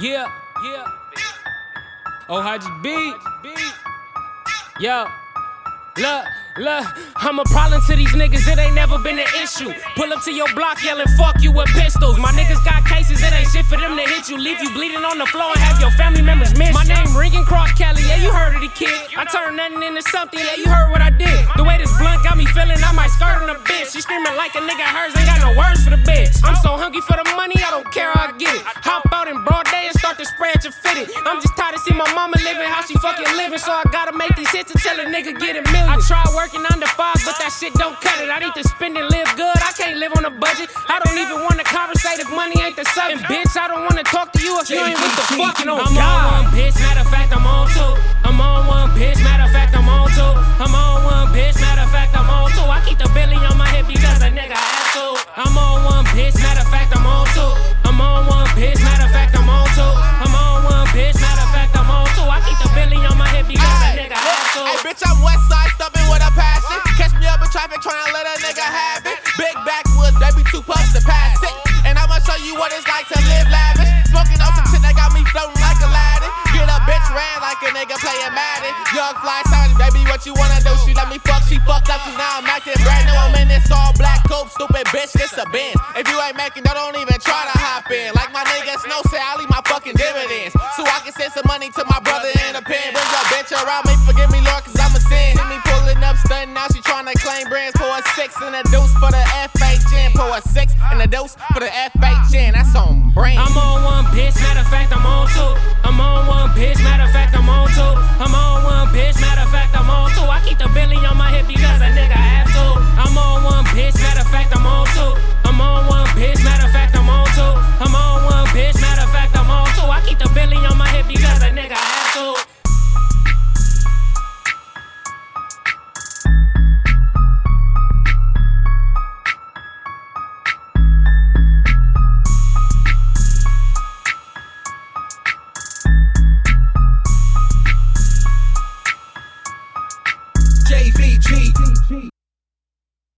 Yeah, yeah. Oh, how'd you be? Yo, look, look, I'm a problem to these niggas, it ain't never been an issue. Pull up to your block yelling, fuck you with pistols. My niggas got cases, it ain't shit for them to hit you. Leave you bleeding on the floor and have your family members miss. My name ringing cross Kelly, yeah, you heard of the kid. I turned nothing into something, yeah, you heard what I did. The way this blunt got me feeling, I might skirt on a bitch. She screaming like a nigga hers, ain't got no words for the bitch. I'm so hungry for the your. I'm just tired of seeing my mama living how she fucking living, so I gotta make these hits until a nigga get a million. I try working under five, but that shit don't cut it. I need to spend and live good, I can't live on a budget. I don't even wanna conversate if money ain't the subject. Bitch, I don't wanna talk to you if you ain't with the fucking on I'm on one bitch, matter of fact, I'm on two. Bitch, I'm west side stumping with a passion. Catch me up in traffic trying to let a nigga have it. Big backwoods, baby, two puffs to pass it. And I'ma show you what it's like to live lavish. Smoking on some shit that got me floating like Aladdin. Get a bitch ran like a nigga playing Madden. Young fly sounding, baby, what you wanna do? She let me fuck, she fucked up, cause now I'm acting brand new. I'm in this all black coupe, stupid bitch, this a Benz. If you ain't making that, don't even try to hop in. Like my nigga Snow said, I leave my fucking dividends. So I can send some money to my brother in the pen. Bring your bitch around me, forgive me, Lord, stunning, now she tryna claim brands. Pour a six and a deuce for the FHN. Pour a six and a dose for the FHN. That's on JVG.